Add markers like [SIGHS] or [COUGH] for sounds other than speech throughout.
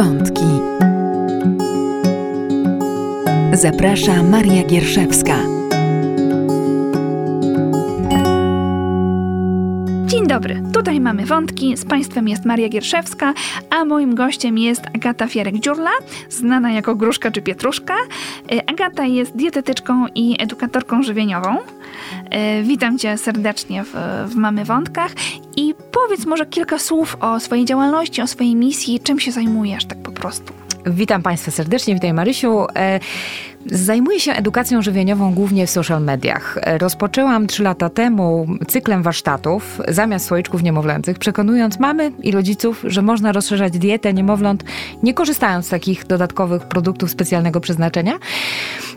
Wątki. Zaprasza Maria Gierszewska. Dzień dobry, tutaj mamy wątki. Z Państwem jest Maria Gierszewska, a moim gościem jest Agata Fierek-Dziurla, znana jako Gruszka czy Pietruszka. E, Agata jest dietetyczką i edukatorką żywieniową. E, witam Cię serdecznie w, w Mamy Wątkach i powiedz może kilka słów o swojej działalności, o swojej misji, czym się zajmujesz tak po prostu. Witam Państwa serdecznie, witaj Marysiu. Zajmuję się edukacją żywieniową głównie w social mediach. Rozpoczęłam trzy lata temu cyklem warsztatów zamiast słoiczków niemowlęcych, przekonując mamy i rodziców, że można rozszerzać dietę niemowląt, nie korzystając z takich dodatkowych produktów specjalnego przeznaczenia,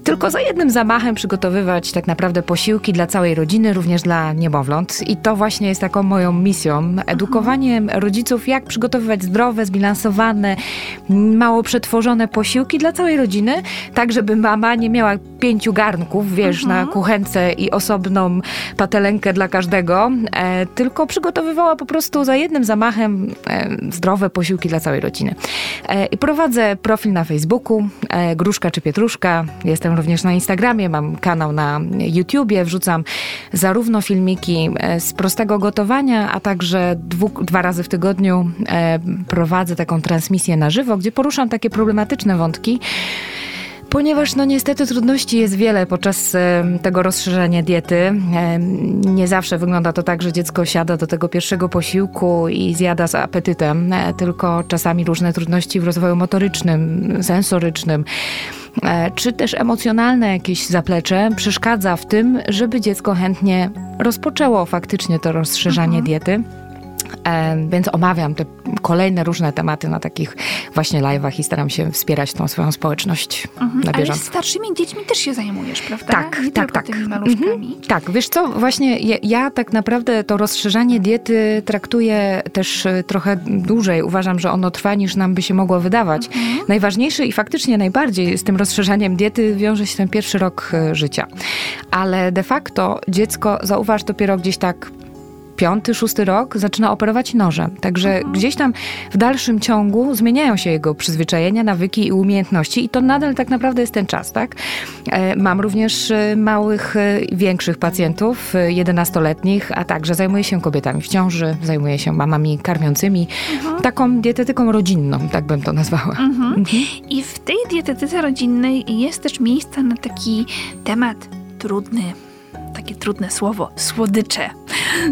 tylko za jednym zamachem przygotowywać tak naprawdę posiłki dla całej rodziny, również dla niemowląt. I to właśnie jest taką moją misją. Edukowanie rodziców, jak przygotowywać zdrowe, zbilansowane, mało przetworzone posiłki dla całej rodziny, tak żeby ma mama nie miała pięciu garnków, wiesz, mhm. na kuchence i osobną patelenkę dla każdego, e, tylko przygotowywała po prostu za jednym zamachem e, zdrowe posiłki dla całej rodziny. E, I prowadzę profil na Facebooku, e, Gruszka czy Pietruszka. Jestem również na Instagramie, mam kanał na YouTubie, wrzucam zarówno filmiki e, z prostego gotowania, a także dwu, dwa razy w tygodniu e, prowadzę taką transmisję na żywo, gdzie poruszam takie problematyczne wątki, Ponieważ no niestety trudności jest wiele podczas tego rozszerzenia diety. Nie zawsze wygląda to tak, że dziecko siada do tego pierwszego posiłku i zjada z apetytem, e, tylko czasami różne trudności w rozwoju motorycznym, sensorycznym e, czy też emocjonalne jakieś zaplecze przeszkadza w tym, żeby dziecko chętnie rozpoczęło faktycznie to rozszerzanie mhm. diety. Więc omawiam te kolejne różne tematy na takich właśnie live'ach i staram się wspierać tą swoją społeczność mhm, na bieżąco. Ale starszymi dziećmi też się zajmujesz, prawda? Tak, Nie tak, tak. tymi maluszkami. Mhm, tak, wiesz co, właśnie ja, ja, tak naprawdę to rozszerzanie diety traktuję też e, trochę dłużej. Uważam, że ono trwa niż nam by się mogło wydawać. Mhm. Najważniejszy i faktycznie najbardziej z tym rozszerzaniem diety wiąże się ten pierwszy rok e, życia. Ale de facto dziecko, zauważ, dopiero gdzieś tak piąty, szósty rok zaczyna operować nożem. Także mhm. gdzieś tam w dalszym ciągu zmieniają się jego przyzwyczajenia, nawyki i umiejętności i to nadal tak naprawdę jest ten czas, tak? E, mam również e, małych, e, większych pacjentów, jedenastoletnich, a także zajmuję się kobietami w ciąży, zajmuję się mamami karmiącymi, mhm. taką dietetyką rodzinną, tak bym to nazwała. Mhm. mhm. I w tej dietetyce rodzinnej jest też miejsce na taki temat trudny, takie trudne słowo, słodycze.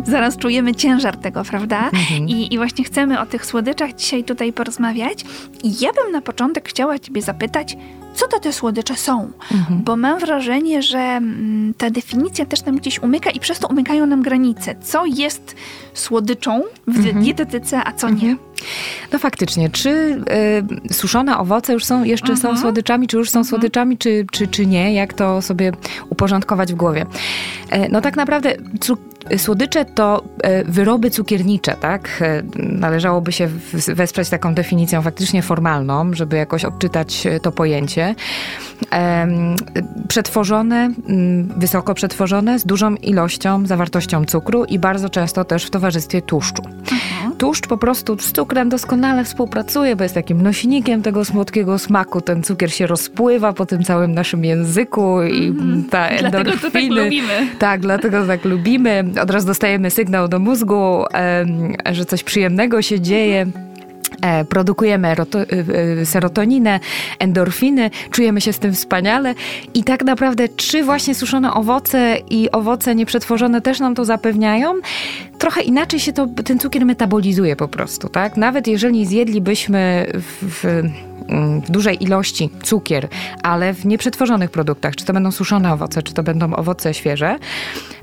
Zaraz czujemy ciężar tego, prawda? Mhm. I, I właśnie chcemy o tych słodyczach dzisiaj tutaj porozmawiać. I ja bym na początek chciała Ciebie zapytać, co to te słodycze są? Mhm. Bo mam wrażenie, że mm, ta definicja też nam gdzieś umyka i przez to umykają nam granice. Co jest słodyczą w mhm. dietetyce, a co nie? Mhm. No faktycznie, czy y, suszone owoce już są, jeszcze są mhm. słodyczami, czy już są mhm. słodyczami, czy, czy, czy nie? Jak to sobie uporządkować w głowie? E, no tak naprawdę Słodycze to e, wyroby cukiernicze, tak? E, należałoby się wesprzeć taką definicją faktycznie formalną, żeby jakoś odczytać e, to pojęcie. Przetworzone, wysoko przetworzone, z dużą ilością, zawartością cukru i bardzo często też w towarzystwie tłuszczu. Tłuszcz po prostu z cukrem doskonale współpracuje, bo jest takim nośnikiem tego słodkiego smaku. Ten cukier się rozpływa po tym całym naszym języku i mhm. ta endorfiny. [LAUGHS] Dlatego to tak lubimy. Tak, dlatego tak lubimy od razu dostajemy sygnał do mózgu, że coś przyjemnego się dzieje. E, produkujemy y, y, serotoninę, endorfiny, czujemy się z tym wspaniale i tak naprawdę czy właśnie suszone owoce i owoce nieprzetworzone też nam to zapewniają? Trochę inaczej się to, ten cukier metabolizuje po prostu, tak? Nawet jeżeli zjedlibyśmy w, w w dużej ilości cukier, ale w nieprzetworzonych produktach, czy to będą suszone owoce, czy to będą owoce świeże,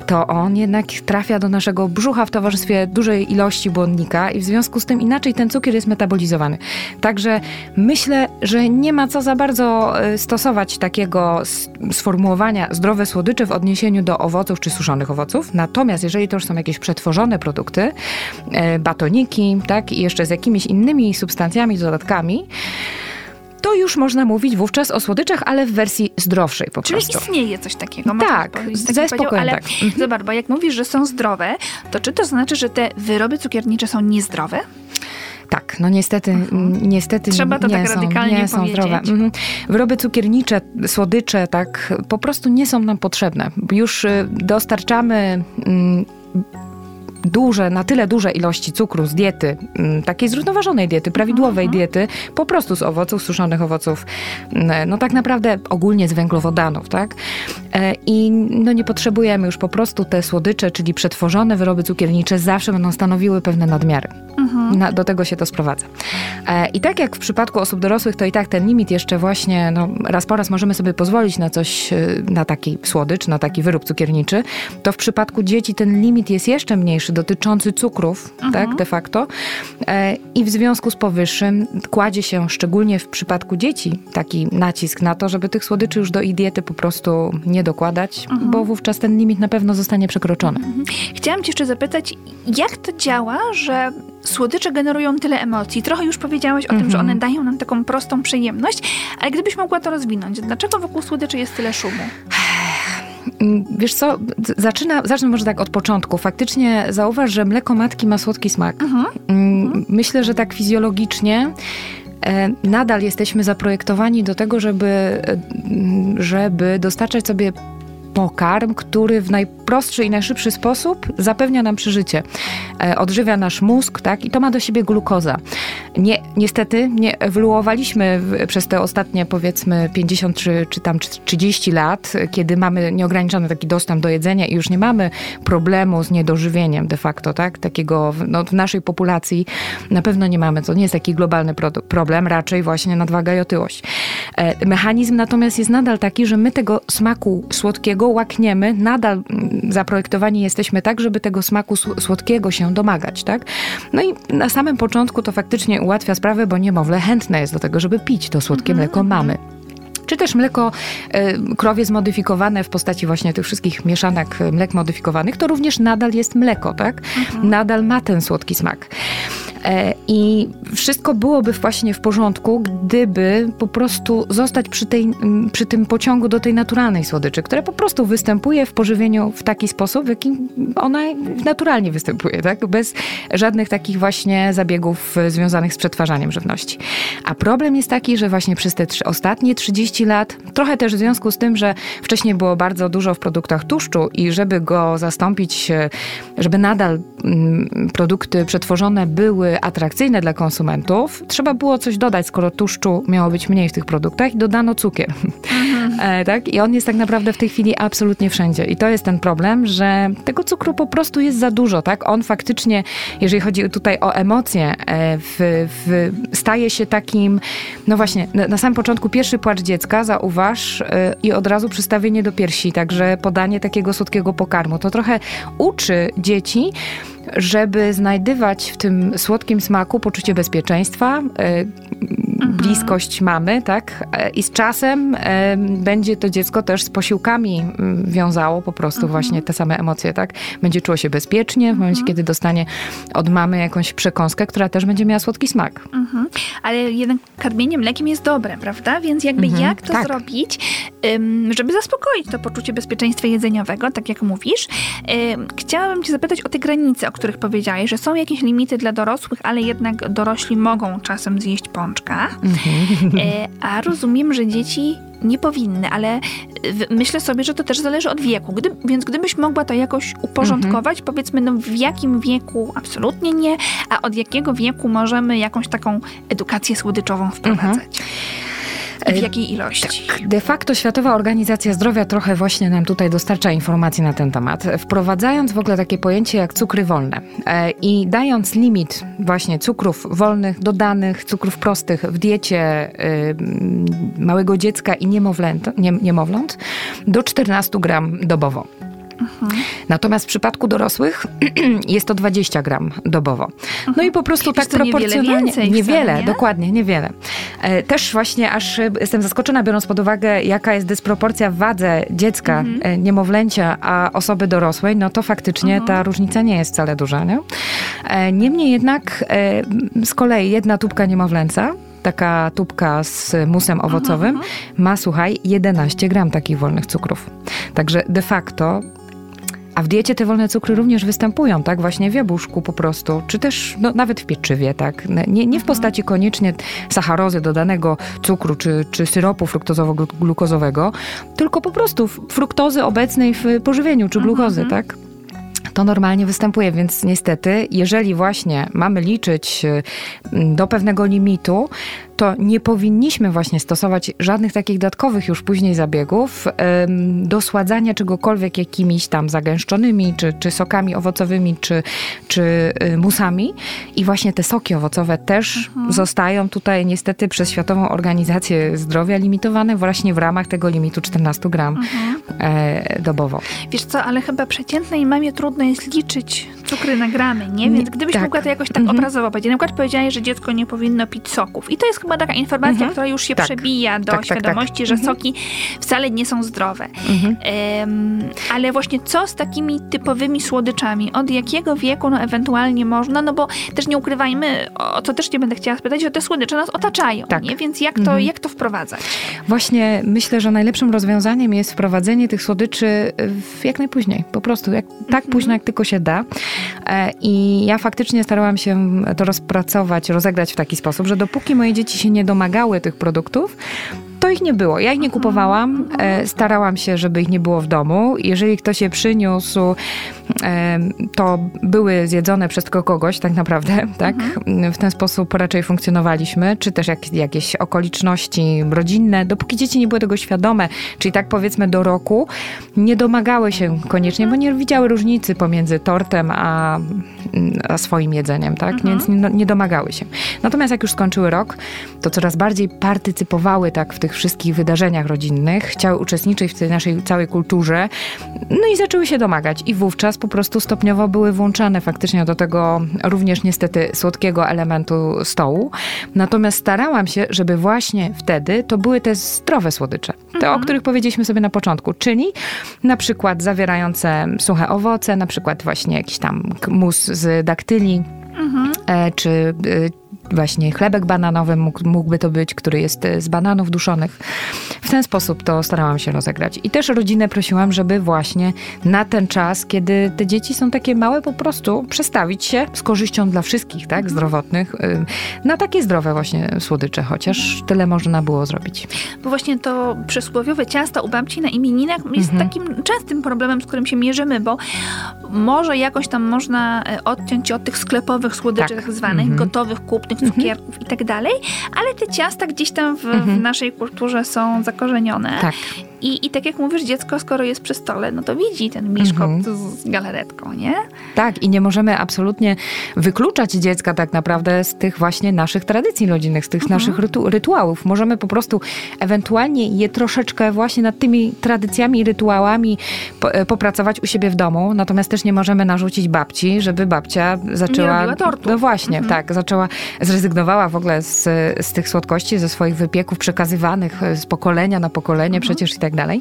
to on jednak trafia do naszego brzucha w towarzystwie dużej ilości błonnika i w związku z tym inaczej ten cukier jest metabolizowany. Także myślę, że nie ma co za bardzo e, stosować takiego sformułowania zdrowe słodycze w odniesieniu do owoców czy suszonych owoców. Natomiast jeżeli to już są jakieś przetworzone produkty, e, batoniki, tak, i jeszcze z jakimiś innymi substancjami, dodatkami, to już można mówić wówczas o słodyczach, ale w wersji zdrowszej po Czyli prostu. Czyli istnieje coś takiego. Tak, ze spokojem ale tak. Mhm. Zobacz, bo jak mówisz, że są zdrowe, to czy to znaczy, że te wyroby cukiernicze są niezdrowe? Tak, no niestety, niestety Trzeba to nie tak są, radykalnie nie są powiedzieć. zdrowe. Mhm. Wyroby cukiernicze, słodycze, tak, po prostu nie są nam potrzebne. Już y, dostarczamy mm, duże, na tyle duże ilości cukru z diety, mm, takiej zrównoważonej diety, prawidłowej Mhm. diety, po prostu z owoców, suszonych owoców, mm, no tak naprawdę ogólnie z węglowodanów, tak? E, I no nie potrzebujemy już po prostu te słodycze, czyli przetworzone wyroby cukiernicze zawsze będą stanowiły pewne nadmiary. Mhm. Na, do tego się to sprowadza. E, I tak jak w przypadku osób dorosłych, to i tak ten limit jeszcze właśnie, no, raz po raz możemy sobie pozwolić na coś, e, na taki słodycz, na taki wyrób cukierniczy, to w przypadku dzieci ten limit jest jeszcze mniejszy, dotyczący cukrów, tak, de facto. E, I w związku z powyższym kładzie się szczególnie w przypadku dzieci taki nacisk na to, żeby tych słodyczy już do ich diety po prostu nie dokładać, bo wówczas ten limit na pewno zostanie przekroczony. Chciałam cię jeszcze zapytać, jak to działa, że słodycze generują tyle emocji? Trochę już powiedziałaś o tym, że one dają nam taką prostą przyjemność, ale gdybyś mogła to rozwinąć, dlaczego wokół słodyczy jest tyle szumu? [SIGHS] Mm, Wiesz co, zaczyna, zacznę może tak od początku. Faktycznie zauważ, że mleko matki ma słodki smak. Mm, Myślę, że tak fizjologicznie e, nadal jesteśmy zaprojektowani do tego, żeby, e, żeby dostarczać sobie pokarm, który w najprostszy i najszybszy sposób zapewnia nam przeżycie. E, Odżywia nasz mózg, tak? I to ma do siebie glukoza. Nie, niestety nie ewoluowaliśmy przez te ostatnie powiedzmy 50 czy, czy tam 30 lat, kiedy mamy nieograniczony taki dostęp do jedzenia i już nie mamy problemu z niedożywieniem de facto, tak? Takiego no, w naszej populacji na pewno nie mamy. To nie jest taki globalny pro, problem, raczej właśnie nadwaga i otyłość. E, mechanizm natomiast jest nadal taki, że my tego smaku słodkiego łakniemy, nadal mm, zaprojektowani jesteśmy tak, żeby tego smaku sł- słodkiego się domagać, tak? No i na samym początku to faktycznie ułatwia sprawę, bo niemowlę chętne jest do tego, żeby pić to słodkie mleko mamy. Czy też mleko e, krowie zmodyfikowane w postaci właśnie tych wszystkich mieszanek e, mlek modyfikowanych, to również nadal jest mleko, tak? Nadal ma ten słodki smak. E, I wszystko byłoby właśnie w porządku, gdyby po prostu zostać przy, tej, przy tym pociągu do tej naturalnej słodyczy, która po prostu występuje w pożywieniu w taki sposób, w jaki ona naturalnie występuje, tak? Bez żadnych takich właśnie zabiegów e, związanych z przetwarzaniem żywności. A problem jest taki, że właśnie przez te trzy, ostatnie 30 lat, trochę też w związku z tym, że wcześniej było bardzo dużo w produktach tłuszczu i żeby go zastąpić, e, żeby nadal produkty przetworzone były atrakcyjne dla konsumentów, trzeba było coś dodać, skoro tłuszczu miało być mniej w tych produktach i dodano cukier. [LAUGHS] E, tak? I on jest tak naprawdę w tej chwili absolutnie wszędzie. I to jest ten problem, że tego cukru po prostu jest za dużo. Tak? On faktycznie, jeżeli chodzi tutaj o emocje, e, w, w, staje się takim, no właśnie, na, na samym początku pierwszy płacz dziecka, zauważ, e, i od razu przystawienie do piersi, także podanie takiego słodkiego pokarmu. To trochę uczy dzieci, żeby znajdywać w tym słodkim smaku poczucie bezpieczeństwa, e, bliskość mamy, tak? E, I z czasem będzie to dziecko też z posiłkami mm, wiązało po prostu właśnie te same emocje, tak? Będzie czuło się bezpiecznie w momencie, kiedy dostanie od mamy jakąś przekąskę, która też będzie miała słodki smak. Mhm. Ale jednak karmienie mlekiem jest dobre, prawda? Więc jakby Mhm, jak to tak. zrobić, żeby zaspokoić to poczucie bezpieczeństwa jedzeniowego, tak jak mówisz. Ym, chciałabym cię zapytać o te granice, o których powiedziałeś, że są jakieś limity dla dorosłych, ale jednak dorośli mogą czasem zjeść pączka. E, a rozumiem, że dzieci nie powinny, ale w- myślę sobie, że to też zależy od wieku. Gdy, więc gdybyś mogła to jakoś uporządkować, powiedzmy, no w jakim wieku absolutnie nie, a od jakiego wieku możemy jakąś taką edukację słodyczową wprowadzać? I w E, jakiej ilości? De facto Światowa Organizacja Zdrowia trochę właśnie nam tutaj dostarcza informacji na ten temat, wprowadzając w ogóle takie pojęcie jak cukry wolne e, i dając limit właśnie cukrów wolnych, dodanych, cukrów prostych w diecie e, małego dziecka i niemowlęt, nie, niemowląt do 14 gram dobowo. Natomiast w przypadku dorosłych [CLEARS THROAT] jest to 20 gram dobowo. No i po prostu Wiesz tak niewiele proporcjonalnie. niewiele, wcale, nie? dokładnie, niewiele. E, Też właśnie aż e, jestem zaskoczona, biorąc pod uwagę, jaka jest dysproporcja w wadze dziecka, Mhm. e, niemowlęcia, a osoby dorosłej, no to faktycznie Mhm. ta różnica nie jest wcale duża. Nie? Niemniej jednak z kolei jedna tubka niemowlęca, taka tubka z musem owocowym, ma, słuchaj, 11 gram takich wolnych cukrów. Także de facto A w diecie te wolne cukry również występują, tak? Właśnie w jabłuszku po prostu, czy też no, nawet w pieczywie, tak? Nie, nie w Mhm. postaci koniecznie sacharozy, dodanego cukru, czy, czy syropu fruktozowo-glukozowego, tylko po prostu fruktozy obecnej w pożywieniu, czy glukozy, Mhm. tak? To normalnie występuje, więc niestety, jeżeli właśnie mamy liczyć y, do pewnego limitu, to nie powinniśmy właśnie stosować żadnych takich dodatkowych już później zabiegów ym, do sładzania czegokolwiek jakimiś tam zagęszczonymi, czy, czy sokami owocowymi, czy, czy y, musami. I właśnie te soki owocowe też zostają tutaj niestety przez Światową Organizację Zdrowia limitowane właśnie w ramach tego limitu 14 gram e, dobowo. Wiesz co, ale chyba przeciętnej mamie trudno jest liczyć cukry na gramy, nie? Więc Nie, gdybyś tak. mogła to jakoś tak Mhm. obrazowo powiedzieć. Na przykład powiedziałaś, że dziecko nie powinno pić soków. I to jest chyba taka informacja, Mhm. która już się Tak. przebija do Tak, tak, tak. świadomości, że Mhm. soki wcale nie są zdrowe. Em, ale właśnie co z takimi typowymi słodyczami? Od jakiego wieku no ewentualnie można? No bo też nie ukrywajmy, o co też nie będę chciała spytać, że te słodycze nas otaczają, Tak. nie? Więc jak to, jak to wprowadzać? Właśnie myślę, że najlepszym rozwiązaniem jest wprowadzenie tych słodyczy jak najpóźniej. Po prostu jak, tak późno, jak tylko się da. E, I ja faktycznie starałam się to rozpracować, rozegrać w taki sposób, że dopóki moje dzieci się nie domagały tych produktów, to ich nie było. Ja ich nie kupowałam, e, starałam się, żeby ich nie było w domu. Jeżeli ktoś je przyniósł, to były zjedzone przez kogoś tak naprawdę, [LAUGHS] tak? W ten sposób raczej funkcjonowaliśmy, czy też jak, jakieś okoliczności rodzinne. Dopóki dzieci nie były tego świadome, czyli tak powiedzmy do roku, nie domagały się koniecznie, bo nie widziały różnicy pomiędzy tortem a, a swoim jedzeniem, tak? Więc nie, nie domagały się. Natomiast jak już skończyły rok, to coraz bardziej partycypowały tak w tych wszystkich wydarzeniach rodzinnych, chciały uczestniczyć w tej naszej całej kulturze, no i zaczęły się domagać. I wówczas po prostu stopniowo były włączane faktycznie do tego również niestety słodkiego elementu stołu. Natomiast starałam się, żeby właśnie wtedy to były te zdrowe słodycze. Te, o których powiedzieliśmy sobie na początku, czyli na przykład zawierające suche owoce, na przykład właśnie jakiś tam mus z daktyli, e, czy e, właśnie chlebek bananowy mógł, mógłby to być, który jest e, z bananów duszonych. W ten sposób to starałam się rozegrać. I też rodzinę prosiłam, żeby właśnie na ten czas, kiedy te dzieci są takie małe, po prostu przestawić się z korzyścią dla wszystkich, tak, zdrowotnych, y, na takie zdrowe właśnie słodycze, chociaż tyle można było zrobić. Bo właśnie to przysłowiowe ciasto u babci na imieninach jest Mhm. takim częstym problemem, z którym się mierzymy, bo może jakoś tam można e, odciąć się od tych sklepowych słodyczy Tak. tak zwanych, Mhm. gotowych, kupnych cukierków i tak dalej, ale te ciasta gdzieś tam w, w naszej kulturze są zakorzenione. Mhm. Tak. I, I tak jak mówisz, dziecko, skoro jest przy stole, no to widzi ten miszkot Mhm. z galaretką, nie? Tak, i nie możemy absolutnie wykluczać dziecka tak naprawdę z tych właśnie naszych tradycji rodzinnych, z tych naszych rytu rytuałów. Możemy po prostu ewentualnie je troszeczkę właśnie nad tymi tradycjami i rytuałami po, e, popracować u siebie w domu, natomiast też nie możemy narzucić babci, żeby babcia zaczęła... robiła tortu. No właśnie, tak, zaczęła, zrezygnowała w ogóle z, z tych słodkości, ze swoich wypieków przekazywanych e, z pokolenia na pokolenie przecież i tak dalej.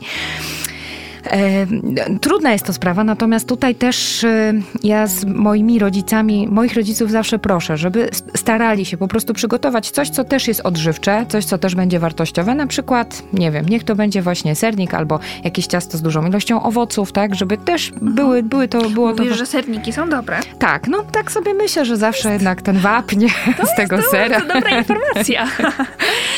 Trudna jest to sprawa, natomiast tutaj też e, ja z moimi rodzicami, moich rodziców zawsze proszę, żeby starali się po prostu przygotować coś, co też jest odżywcze, coś, co też będzie wartościowe. Na przykład, nie wiem, niech to będzie właśnie sernik albo jakieś ciasto z dużą ilością owoców, tak, żeby też były, były to, było to. Mówisz, że serniki są dobre. Tak, no tak sobie myślę, że zawsze jednak ten wapnie [LAUGHS] z tego sera. To dobra [LAUGHS] informacja.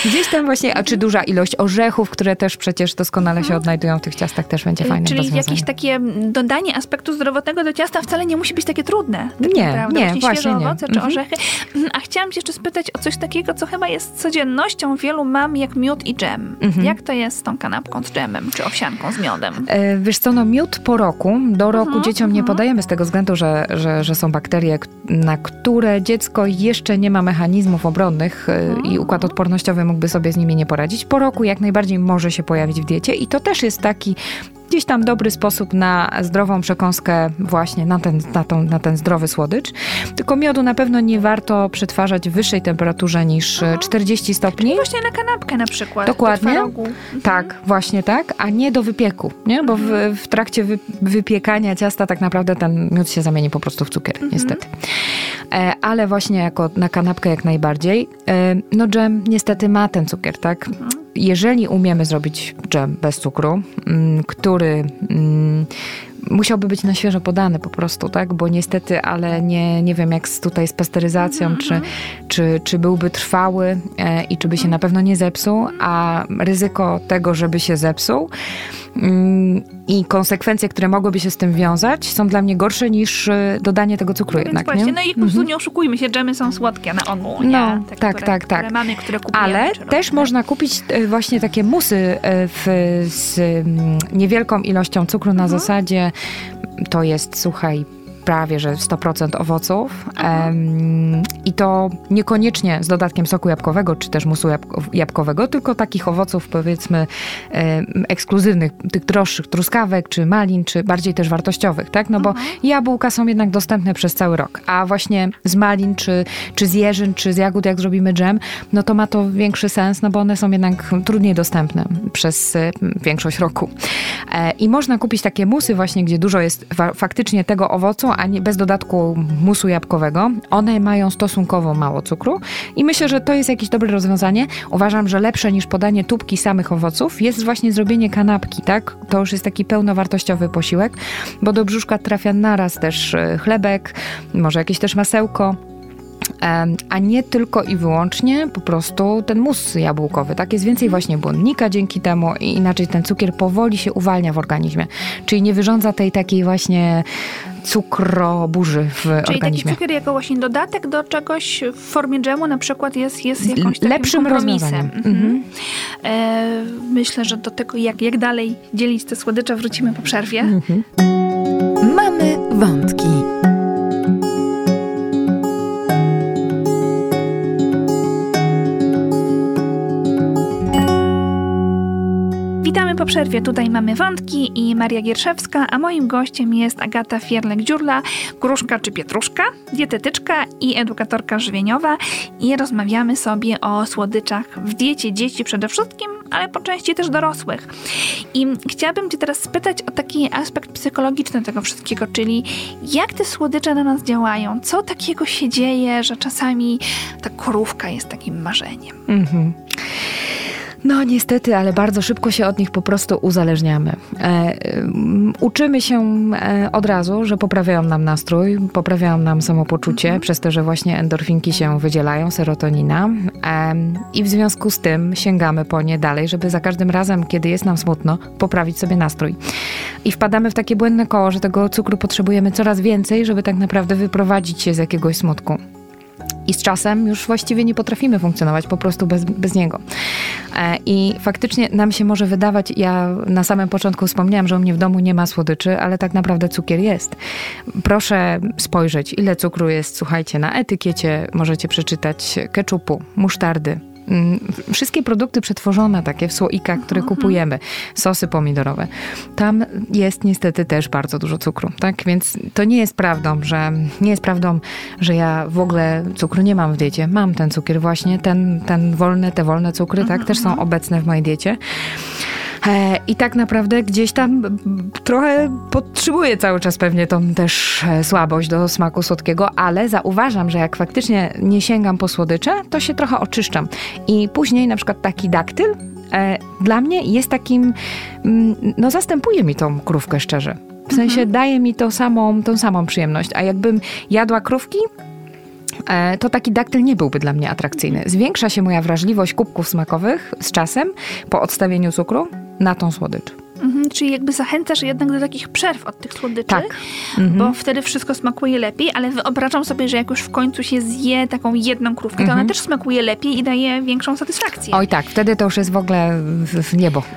Gdzieś tam właśnie, a czy duża ilość orzechów, które też przecież doskonale się odnajdują w tych ciastach, też będzie fajnym Czyli rozwiązaniem. jakieś takie dodanie aspektu zdrowotnego do ciasta wcale nie musi być takie trudne. Tak Nie, naprawdę. nie, właśnie, właśnie świeże nie. owoce czy Mhm. orzechy. Mm, A chciałam cię jeszcze spytać o coś takiego, co chyba jest codziennością wielu mam, jak miód i dżem. Mhm. Jak to jest z tą kanapką z dżemem, czy owsianką z miodem? E, Wiesz co, no miód po roku. Do roku Mhm, dzieciom nie podajemy z tego względu, że, że, że są bakterie, na które dziecko jeszcze nie ma mechanizmów obronnych e, Mhm. i układ odpornościowy mógłby sobie z nimi nie poradzić. Po roku jak najbardziej może się pojawić w diecie i to też jest taki gdzieś tam dobry sposób na zdrową przekąskę właśnie na ten, na, tą, na ten zdrowy słodycz. Tylko miodu na pewno nie warto przetwarzać w wyższej temperaturze niż e, 40 stopni. Właśnie na kanapkę na przykład. Dokładnie. Do twarogu. Tak, właśnie tak, a nie do wypieku, nie? Bo w, w trakcie wy, wypiekania ciasta tak naprawdę ten miód się zamieni po prostu w cukier, niestety. E, ale właśnie jako na kanapkę jak najbardziej. E, no dżem niestety ma ten cukier, tak? Jeżeli umiemy zrobić dżem bez cukru, mm, który mm, musiałby być na świeżo podany po prostu, tak? Bo niestety, ale nie, nie wiem jak z, tutaj z pasteryzacją, Mhm, czy, czy, czy byłby trwały e, i czy by się na pewno nie zepsuł, a ryzyko tego, żeby się zepsuł i konsekwencje, które mogłyby się z tym wiązać, są dla mnie gorsze niż e, dodanie tego cukru Więc jednak, właśnie, nie? no i po prostu nie oszukujmy się, dżemy są słodkie na ogół? No, Te, tak, które, tak, tak. Które mamy, które kupujemy. Ale też można kupić e, właśnie takie musy e, w, z mm, niewielką ilością cukru na Mhm. zasadzie, to jest, słuchaj, prawie że 100% owoców em, i to niekoniecznie z dodatkiem soku jabłkowego czy też musu jabłko- jabłkowego, tylko takich owoców powiedzmy em, ekskluzywnych, tych droższych, truskawek czy malin, czy bardziej też wartościowych, tak? No bo jabłka są jednak dostępne przez cały rok, a właśnie z malin czy, czy z jeżyn, czy z jagód jak zrobimy dżem, no to ma to większy sens, no bo one są jednak trudniej dostępne przez e, większość roku. E, I można kupić takie musy właśnie, gdzie dużo jest fa- faktycznie tego owocu, a nie bez dodatku musu jabłkowego. One mają stosunkowo mało cukru i myślę, że to jest jakieś dobre rozwiązanie. Uważam, że lepsze niż podanie tubki samych owoców jest właśnie zrobienie kanapki, tak? To już jest taki pełnowartościowy posiłek, bo do brzuszka trafia naraz też e, chlebek, może jakieś też masełko. A nie tylko i wyłącznie po prostu ten mus jabłkowy. Tak jest więcej właśnie błonnika dzięki temu i inaczej ten cukier powoli się uwalnia w organizmie. Czyli nie wyrządza tej takiej właśnie cukroburzy w Czyli taki organizmie. cukier jako właśnie dodatek do czegoś w formie dżemu na przykład jest, jest jakąś takim Lepszym kompromisem. Mhm. Mhm. E, myślę, że do tego jak, jak dalej dzielić te słodycze wrócimy po przerwie. Mhm. Mamy wątki. Po przerwie. Tutaj mamy wątki i Maria Gierszewska, a moim gościem jest Agata Fierlek-Dziurla, gruszka czy pietruszka, dietetyczka i edukatorka żywieniowa i rozmawiamy sobie o słodyczach w diecie dzieci przede wszystkim, ale po części też dorosłych. I chciałabym Cię teraz spytać o taki aspekt psychologiczny tego wszystkiego, czyli jak te słodycze na nas działają? Co takiego się dzieje, że czasami ta korówka jest takim marzeniem? Mhm. No niestety, ale bardzo szybko się od nich po prostu uzależniamy. E, um, uczymy się e, od razu, że poprawiają nam nastrój, poprawiają nam samopoczucie, przez to, że właśnie endorfinki się wydzielają, serotonina. E, I w związku z tym sięgamy po nie dalej, żeby za każdym razem, kiedy jest nam smutno, poprawić sobie nastrój. I wpadamy w takie błędne koło, że tego cukru potrzebujemy coraz więcej, żeby tak naprawdę wyprowadzić się z jakiegoś smutku. I z czasem już właściwie nie potrafimy funkcjonować po prostu bez, bez niego. E, I faktycznie nam się może wydawać, ja na samym początku wspomniałam, że u mnie w domu nie ma słodyczy, ale tak naprawdę cukier jest. Proszę spojrzeć, ile cukru jest, słuchajcie, na etykiecie możecie przeczytać keczupu, musztardy. Mm, Wszystkie produkty przetworzone, takie w słoikach, które kupujemy, sosy pomidorowe, tam jest niestety też bardzo dużo cukru, tak? Więc to nie jest prawdą, że nie jest prawdą, że ja w ogóle cukru nie mam w diecie. Mam ten cukier właśnie, ten, ten wolny, te wolne cukry, tak, też są obecne w mojej diecie. E, I tak naprawdę gdzieś tam trochę podtrzymuję cały czas pewnie tą też e, słabość do smaku słodkiego, ale zauważam, że jak faktycznie nie sięgam po słodycze, to się trochę oczyszczam. I później na przykład taki daktyl e, dla mnie jest takim, mm, no zastępuje mi tą krówkę szczerze. W sensie daje mi to samą, tą samą przyjemność. A jakbym jadła krówki, e, to taki daktyl nie byłby dla mnie atrakcyjny. Zwiększa się moja wrażliwość kubków smakowych z czasem po odstawieniu cukru na tą słodycz. Mhm, czyli jakby zachęcasz jednak do takich przerw od tych słodyczy, Tak. Mhm. bo wtedy wszystko smakuje lepiej, ale wyobrażam sobie, że jak już w końcu się zje taką jedną krówkę, to ona też smakuje lepiej i daje większą satysfakcję. Oj tak, wtedy to już jest w ogóle w, niebo. [LAUGHS]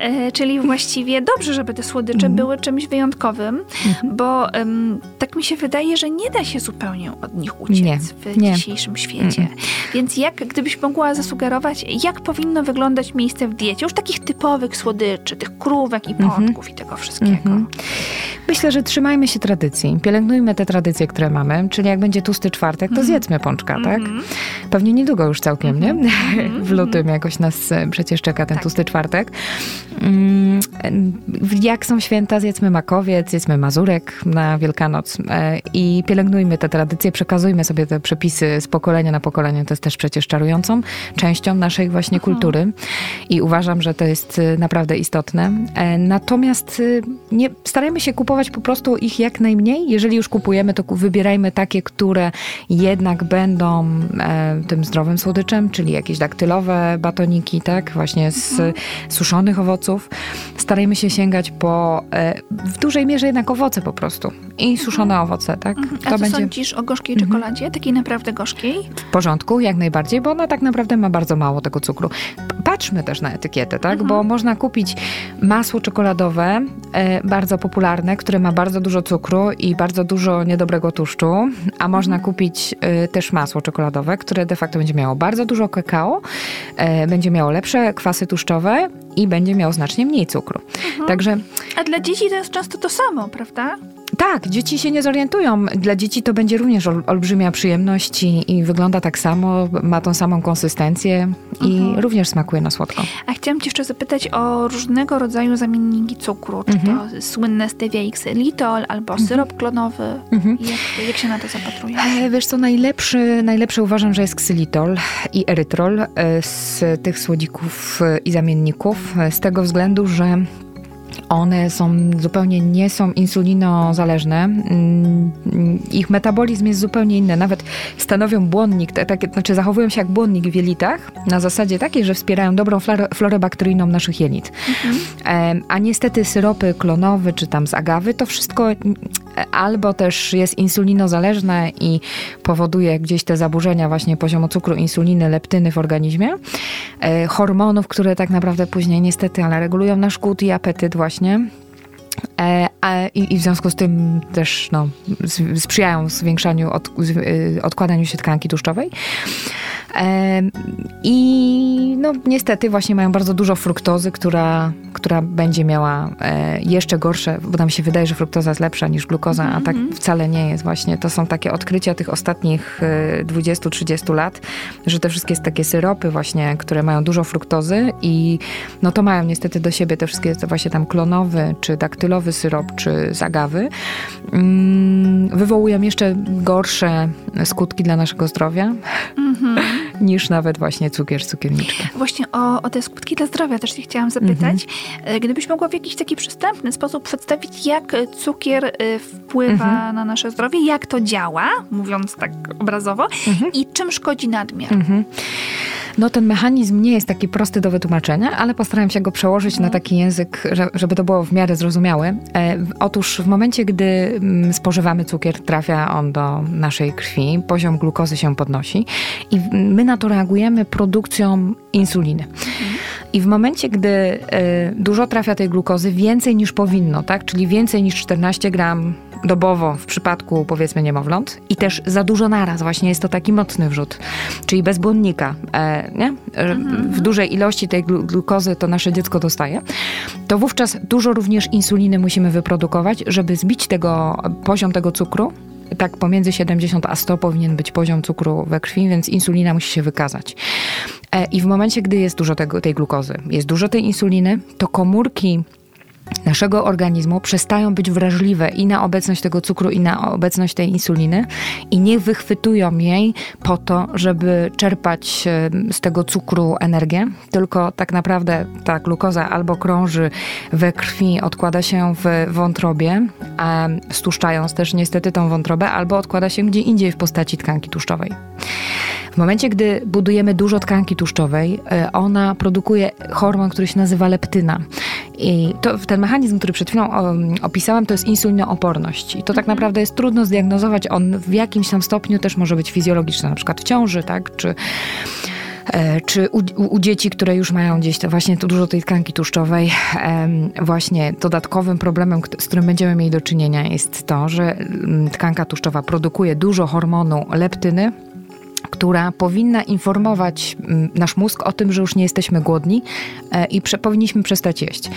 E, czyli właściwie dobrze, żeby te słodycze Mhm. były czymś wyjątkowym, bo em, tak mi się wydaje, że nie da się zupełnie od nich uciec Nie, w nie. dzisiejszym świecie. Więc jak, gdybyś mogła zasugerować, jak powinno wyglądać miejsce w diecie, już takich typowych słodyczy, tych krówek i pączków i tego wszystkiego. Mhm. Myślę, że trzymajmy się tradycji. Pielęgnujmy te tradycje, które mamy. Czyli jak będzie tłusty czwartek, to zjedzmy pączka, tak? Mhm. Pewnie niedługo już całkiem, nie? [LAUGHS] W lutym jakoś nas e, przecież czeka ten Tak. tłusty czwartek. Mm, jak są święta, zjedzmy makowiec, zjedzmy mazurek na Wielkanoc e, i pielęgnujmy te tradycje, przekazujmy sobie te przepisy z pokolenia na pokolenie. To jest też przecież czarującą częścią naszej właśnie mhm. kultury i uważam, że to jest e, naprawdę istotne. E, natomiast nie, starajmy się kupować po prostu ich jak najmniej. Jeżeli już kupujemy, to wybierajmy takie, które jednak będą tym zdrowym słodyczem, czyli jakieś daktylowe batoniki, tak, właśnie z mhm. suszonych owoców. Starajmy się sięgać po e, w dużej mierze jednak owoce po prostu i suszone mhm. owoce, tak? Mhm. A to co będzie... sądzisz o gorzkiej czekoladzie? Takiej naprawdę gorzkiej? W porządku, jak najbardziej, bo ona tak naprawdę ma bardzo mało tego cukru. Patrzmy też na etykietę, tak? Bo można kupić masło czekoladowe, e, bardzo popularne, które ma bardzo dużo cukru i bardzo dużo niedobrego tłuszczu, a można kupić e, też masło czekoladowe, które de facto będzie miało bardzo dużo kakao, e, będzie miało lepsze kwasy tłuszczowe i będzie miało znacznie mniej cukru. Mhm. Także... A dla dzieci to jest często to samo, prawda? Tak, dzieci się nie zorientują. Dla dzieci to będzie również ol, olbrzymia przyjemność i, i, wygląda tak samo, ma tą samą konsystencję i mhm. również smakuje na słodko. A chciałam cię jeszcze zapytać o różnego rodzaju zamienniki cukru. Czy mhm. to słynne stevia x litol albo mhm. syrop klonowy? Mhm. Jak, jak się na to zapatruje? E, wiesz co, najlepszy, najlepszy uważam, że jest ksylitol i erytrol e, z tych słodzików e, i zamienników. Z tego względu, że one są zupełnie nie są insulinozależne. Mm, ich metabolizm jest zupełnie inny. Nawet stanowią błonnik, tak, znaczy zachowują się jak błonnik w jelitach na zasadzie takiej, że wspierają dobrą florę, florę bakteryjną naszych jelit. Mhm. A niestety syropy klonowe czy tam z agawy, to wszystko albo też jest insulinozależne i powoduje gdzieś te zaburzenia właśnie poziomu cukru, insuliny, leptyny w organizmie, e, hormonów, które tak naprawdę później niestety, ale regulują nasz głód i apetyt właśnie. E, I, I, w związku z tym też no, sprzyjają zwiększaniu, od, y, odkładaniu się tkanki tłuszczowej. I no, niestety właśnie mają bardzo dużo fruktozy, która, która będzie miała e, jeszcze gorsze, bo nam się wydaje, że fruktoza jest lepsza niż glukoza, a tak mhm. wcale nie jest właśnie. To są takie odkrycia tych ostatnich 20-30 e, lat, że te wszystkie takie syropy właśnie, które mają dużo fruktozy i no to mają niestety do siebie te wszystkie właśnie tam klonowy, czy daktylowy syrop, czy zagawy, mm, wywołują jeszcze gorsze skutki dla naszego zdrowia. Mhm [LAUGHS] niż nawet właśnie cukier, cukierniczka. Właśnie o, o te skutki dla zdrowia też się chciałam zapytać. Mhm. Gdybyś mogła w jakiś taki przystępny sposób przedstawić, jak cukier y, wpływa mhm. na nasze zdrowie, jak to działa, mówiąc tak obrazowo, mhm. i czym szkodzi nadmiar. Mhm. No ten mechanizm nie jest taki prosty do wytłumaczenia, ale postaram się go przełożyć na mhm. taki język, żeby to było w miarę zrozumiałe. E, otóż w momencie, gdy mm, spożywamy cukier, trafia on do naszej krwi, poziom glukozy się podnosi i my na to reagujemy produkcją insuliny. I w momencie, gdy y, dużo trafia tej glukozy, więcej niż powinno, tak? czyli więcej niż 14 gram dobowo w przypadku powiedzmy niemowląt i też za dużo naraz, właśnie jest to taki mocny wrzut, czyli bez błonnika, e, nie? Mhm. w dużej ilości tej glukozy to nasze dziecko dostaje, to wówczas dużo również insuliny musimy wyprodukować, żeby zbić tego poziom tego cukru tak pomiędzy 70 a 100 powinien być poziom cukru we krwi, więc insulina musi się wykazać. E, I w momencie, gdy jest dużo tego, tej glukozy, jest dużo tej insuliny, to komórki naszego organizmu przestają być wrażliwe i na obecność tego cukru, i na obecność tej insuliny, i nie wychwytują jej po to, żeby czerpać z tego cukru energię, tylko tak naprawdę ta glukoza albo krąży we krwi, odkłada się w wątrobie, stłuszczając też niestety tą wątrobę, albo odkłada się gdzie indziej w postaci tkanki tłuszczowej. W momencie, gdy budujemy dużo tkanki tłuszczowej, e, ona produkuje hormon, który się nazywa leptyna. I to, ten mechanizm, który przed chwilą opisałam, to jest insulinooporność. I to tak mhm. naprawdę jest trudno zdiagnozować. On w jakimś tam stopniu też może być fizjologiczny, na przykład w ciąży, tak? Czy e, czy u, u, dzieci, które już mają gdzieś to właśnie dużo tej tkanki tłuszczowej, właśnie dodatkowym problemem, z którym będziemy mieli do czynienia jest to, że mm, tkanka tłuszczowa produkuje dużo hormonu leptyny, która powinna informować mm, nasz mózg o tym, że już nie jesteśmy głodni e, i powinniśmy przestać jeść.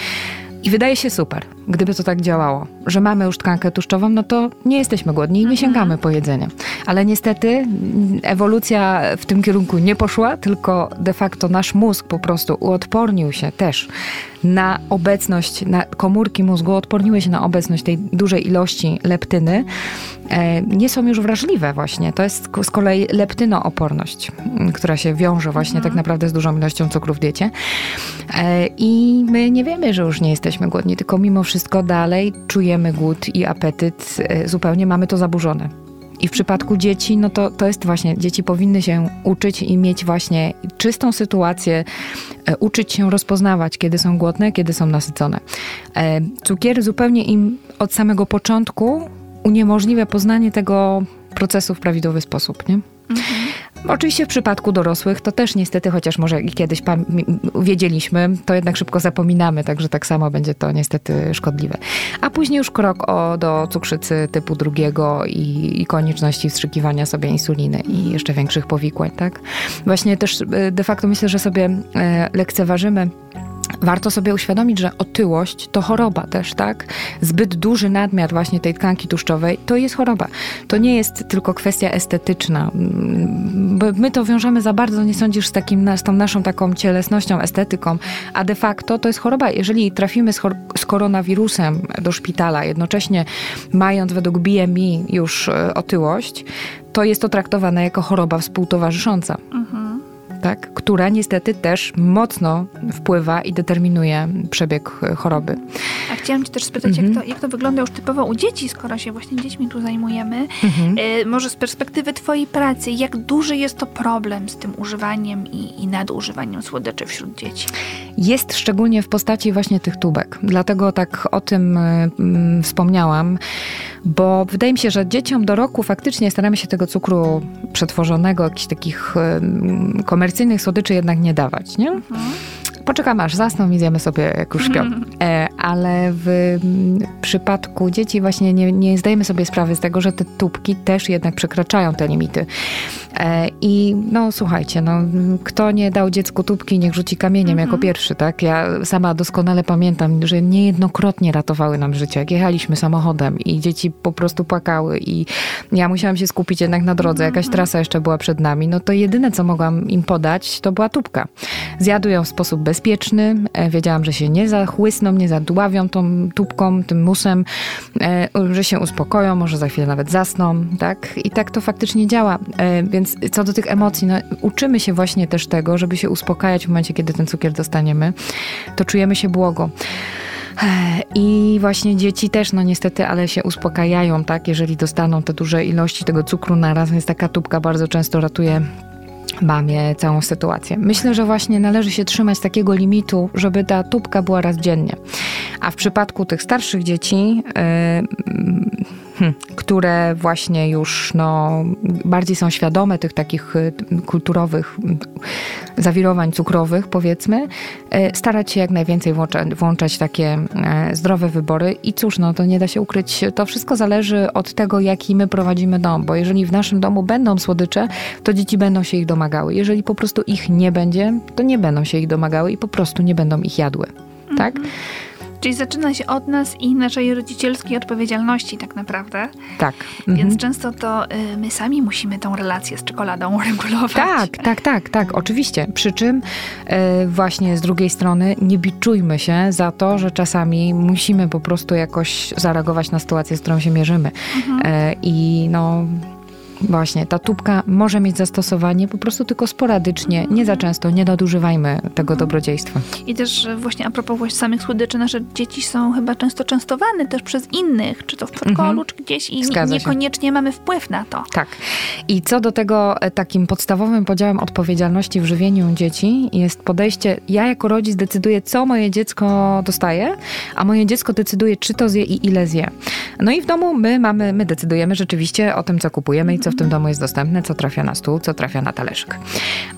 I wydaje się super, gdyby to tak działało, że mamy już tkankę tłuszczową, no to nie jesteśmy głodni i nie sięgamy po jedzenie. Ale niestety ewolucja w tym kierunku nie poszła, tylko de facto nasz mózg po prostu uodpornił się też na obecność, na komórki mózgu odporniły się na obecność tej dużej ilości leptyny, e, nie są już wrażliwe właśnie. To jest z kolei leptynooporność, która się wiąże właśnie mhm. tak naprawdę z dużą ilością cukru w diecie. E, I my nie wiemy, że już nie jesteśmy głodni, tylko mimo wszystko dalej czujemy głód i apetyt. E, zupełnie mamy to zaburzone. I w przypadku dzieci, no to, to jest właśnie, dzieci powinny się uczyć i mieć właśnie czystą sytuację, e, uczyć się rozpoznawać, kiedy są głodne, kiedy są nasycone. E, cukier zupełnie im od samego początku uniemożliwia poznanie tego procesu w prawidłowy sposób, nie? Mhm. Oczywiście w przypadku dorosłych to też niestety, chociaż może kiedyś wiedzieliśmy, to jednak szybko zapominamy, także tak samo będzie to niestety szkodliwe. A później już krok o, do cukrzycy typu drugiego i, i konieczności wstrzykiwania sobie insuliny i jeszcze większych powikłań, tak? Właśnie też y, de facto myślę, że sobie e, lekceważymy Warto sobie uświadomić, że otyłość to choroba też, tak? Zbyt duży nadmiar właśnie tej tkanki tłuszczowej to jest choroba. To nie jest tylko kwestia estetyczna. Bo my to wiążemy za bardzo, nie sądzisz, z, takim, z tą naszą taką cielesnością, estetyką, a de facto to jest choroba. Jeżeli trafimy z, z koronawirusem do szpitala, jednocześnie mając według BMI już e, otyłość, to jest to traktowane jako choroba współtowarzysząca. Mhm tak, która niestety też mocno wpływa i determinuje przebieg choroby. A chciałam Cię też spytać, mhm. jak, to, jak to wygląda już typowo u dzieci, skoro się właśnie dziećmi tu zajmujemy. Mhm. Y, może z perspektywy Twojej pracy, jak duży jest to problem z tym używaniem i, i nadużywaniem słodyczy wśród dzieci? Jest szczególnie w postaci właśnie tych tubek. Dlatego tak o tym y, y, wspomniałam, bo wydaje mi się, że dzieciom do roku faktycznie staramy się tego cukru przetworzonego, jakichś takich y, komercyjnych słodyczy jednak nie dawać, nie? Mhm poczekam aż zasną i zjemy sobie jak już śpią. Ale w przypadku dzieci właśnie nie, nie zdajemy sobie sprawy z tego, że te tubki też jednak przekraczają te limity. E, I no słuchajcie, no, kto nie dał dziecku tubki, niech rzuci kamieniem jako mhm. pierwszy, tak? Ja sama doskonale pamiętam, że niejednokrotnie ratowały nam życie. Jak jechaliśmy samochodem i dzieci po prostu płakały i ja musiałam się skupić jednak na drodze, jakaś mhm. trasa jeszcze była przed nami, no to jedyne, co mogłam im podać, to była tubka. Zjadły ją w sposób bezpieczny, e, wiedziałam, że się nie zachłysną, nie zadławią tą tubką, tym musem, e, że się uspokoją, może za chwilę nawet zasną, tak? I tak to faktycznie działa. Więc więc co do tych emocji, no, uczymy się właśnie też tego, żeby się uspokajać w momencie, kiedy ten cukier dostaniemy, to czujemy się błogo. I właśnie dzieci też, no niestety, ale się uspokajają, tak, jeżeli dostaną te duże ilości tego cukru na raz, więc taka tubka bardzo często ratuje mamie całą sytuację. Myślę, że właśnie należy się trzymać takiego limitu, żeby ta tubka była raz dziennie. A w przypadku tych starszych dzieci, yy, Hmm. które właśnie już no, bardziej są świadome tych takich y, kulturowych mm, zawirowań cukrowych, powiedzmy, y, starać się jak najwięcej włączać, włączać takie e, zdrowe wybory. I cóż, no to nie da się ukryć, to wszystko zależy od tego, jaki my prowadzimy dom, bo jeżeli w naszym domu będą słodycze, to dzieci będą się ich domagały. Jeżeli po prostu ich nie będzie, to nie będą się ich domagały i po prostu nie będą ich jadły. Tak? Czyli zaczyna się od nas i naszej rodzicielskiej odpowiedzialności tak naprawdę. Tak. Więc mhm. często to y, my sami musimy tą relację z czekoladą [LAUGHS] regulować. Tak, tak, tak, tak, oczywiście. Przy czym y, właśnie z drugiej strony nie biczujmy się za to, że czasami musimy po prostu jakoś zareagować na sytuację, z którą się mierzymy. Mhm. Y, I no Właśnie, ta tubka może mieć zastosowanie po prostu tylko sporadycznie, nie za często, nie nadużywajmy tego dobrodziejstwa. I też właśnie a propos właśnie samych słodyczy, nasze dzieci są chyba często częstowane też przez innych, czy to w przedszkolu, mhm. czy gdzieś i Zgadza niekoniecznie się. mamy wpływ na to. Tak. I co do tego e, takim podstawowym podziałem odpowiedzialności w żywieniu dzieci jest podejście, ja jako rodzic decyduję, co moje dziecko dostaje, a moje dziecko decyduje, czy to zje i ile zje. No i w domu my mamy, my decydujemy rzeczywiście o tym, co kupujemy i co w tym domu jest dostępne, co trafia na stół, co trafia na talerzyk.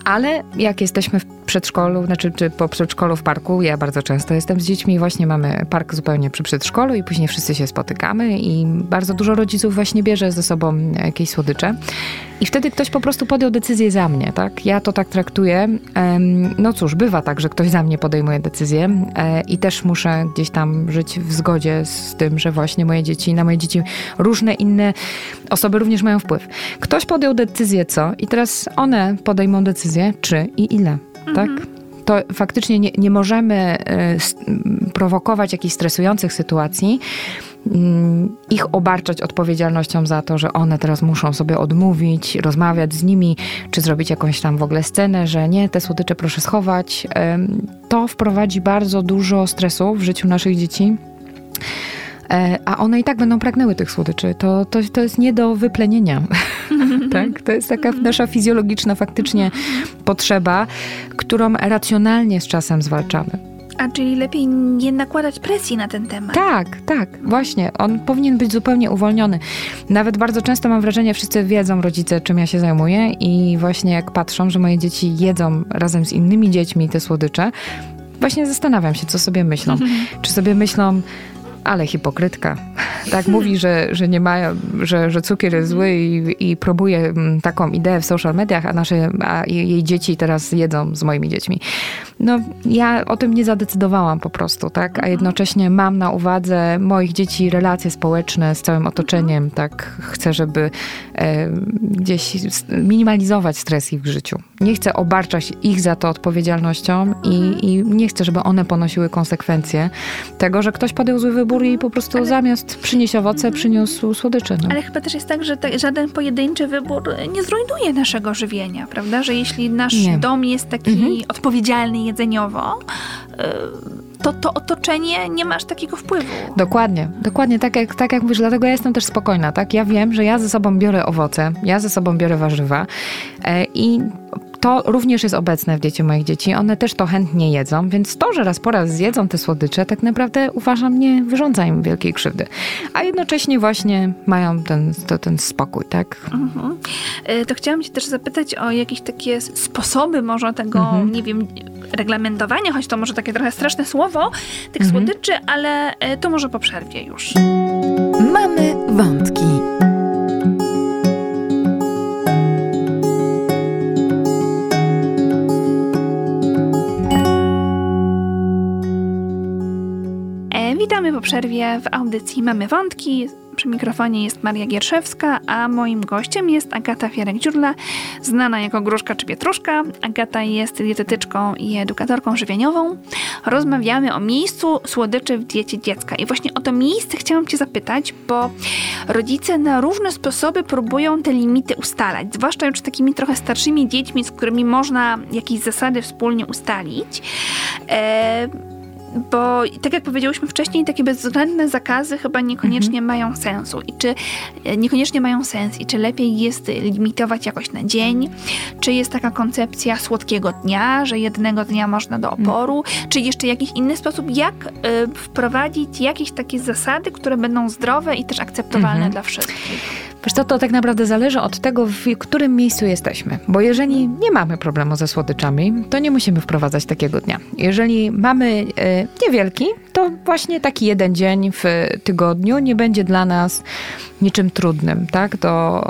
Ale jak jesteśmy w przedszkolu, znaczy czy po przedszkolu w parku, ja bardzo często jestem z dziećmi, właśnie mamy park zupełnie przy przedszkolu i później wszyscy się spotykamy i bardzo dużo rodziców właśnie bierze ze sobą jakieś słodycze. I wtedy ktoś po prostu podjął decyzję za mnie, tak? Ja to tak traktuję. No cóż, bywa tak, że ktoś za mnie podejmuje decyzję e, i też muszę gdzieś tam żyć w zgodzie z tym, że właśnie moje dzieci, na moje dzieci różne inne osoby również mają wpływ. Ktoś podjął decyzję co i teraz one podejmą decyzję czy i ile, tak? mhm. tak? to faktycznie nie, nie możemy e, prowokować jakichś stresujących sytuacji, Mm, ich obarczać odpowiedzialnością za to, że one teraz muszą sobie odmówić, rozmawiać z nimi, czy zrobić jakąś tam w ogóle scenę, że nie, te słodycze proszę schować. To wprowadzi bardzo dużo stresu w życiu naszych dzieci. E, a one i tak będą pragnęły tych słodyczy. To, to, to jest nie do wyplenienia. [LAUGHS] tak? To jest taka nasza fizjologiczna faktycznie potrzeba, którą racjonalnie z czasem zwalczamy. A czyli lepiej nie nakładać presji na ten temat. Tak, tak, właśnie. On powinien być zupełnie uwolniony. Nawet bardzo często mam wrażenie, wszyscy wiedzą, rodzice, czym ja się zajmuję, i właśnie jak patrzą, że moje dzieci jedzą razem z innymi dziećmi te słodycze, właśnie zastanawiam się, co sobie myślą. Czy sobie myślą, ale hipokrytka. Tak mówi, że, że nie ma, że, że cukier jest zły i, i próbuje mm, taką ideę w social mediach, a nasze, a jej dzieci teraz jedzą z moimi dziećmi. No, ja o tym nie zadecydowałam po prostu, tak? A mhm. jednocześnie mam na uwadze moich dzieci relacje społeczne z całym otoczeniem, tak? Chcę, żeby e, gdzieś minimalizować stres ich w życiu. Nie chcę obarczać ich za to odpowiedzialnością i, mhm. i nie chcę, żeby one ponosiły konsekwencje tego, że ktoś podjął zły wybór i po prostu Ale... zamiast przynieść owoce, przyniósł słodycze. No. Ale chyba też jest tak, że ta, żaden pojedynczy wybór nie zrujnuje naszego żywienia, prawda? Że jeśli nasz nie. dom jest taki mhm. odpowiedzialny jedzeniowo, y, to to otoczenie nie masz takiego wpływu. Dokładnie, dokładnie tak jak, tak jak mówisz, dlatego ja jestem też spokojna, tak? Ja wiem, że ja ze sobą biorę owoce, ja ze sobą biorę warzywa e, i to również jest obecne w diecie moich dzieci. One też to chętnie jedzą, więc to, że raz po raz zjedzą te słodycze, tak naprawdę uważam, nie wyrządza im wielkiej krzywdy. A jednocześnie właśnie mają ten, to, ten spokój, tak? Mhm. E, to chciałam cię też zapytać o jakieś takie sposoby może tego, mhm. nie wiem, reglamentowania, choć to może takie trochę straszne słowo, tych mhm. słodyczy, ale e, to może po przerwie już. Mamy wątki. Przerwie w audycji Mamy Wątki. Przy mikrofonie jest Maria Gierszewska, a moim gościem jest Agata Fierek-Dziurla, znana jako Gruszka czy Pietruszka. Agata jest dietetyczką i edukatorką żywieniową. Rozmawiamy o miejscu słodyczy w diecie dziecka. I właśnie o to miejsce chciałam Cię zapytać, bo rodzice na różne sposoby próbują te limity ustalać, zwłaszcza już z takimi trochę starszymi dziećmi, z którymi można jakieś zasady wspólnie ustalić. Eee, bo tak jak powiedziałyśmy wcześniej, takie bezwzględne zakazy chyba niekoniecznie mhm. mają sensu. I czy e, niekoniecznie mają sens i czy lepiej jest limitować jakoś na dzień, czy jest taka koncepcja słodkiego dnia, że jednego dnia można do mhm. oporu, mhm. czy jeszcze jakiś inny sposób, jak y, wprowadzić jakieś takie zasady, które będą zdrowe i też akceptowalne mhm. dla wszystkich. Wiesz co, to tak naprawdę zależy od tego, w którym miejscu jesteśmy. Bo jeżeli nie mamy problemu ze słodyczami, to nie musimy wprowadzać takiego dnia. Jeżeli mamy e, niewielki, to właśnie taki jeden dzień w tygodniu nie będzie dla nas niczym trudnym, tak, do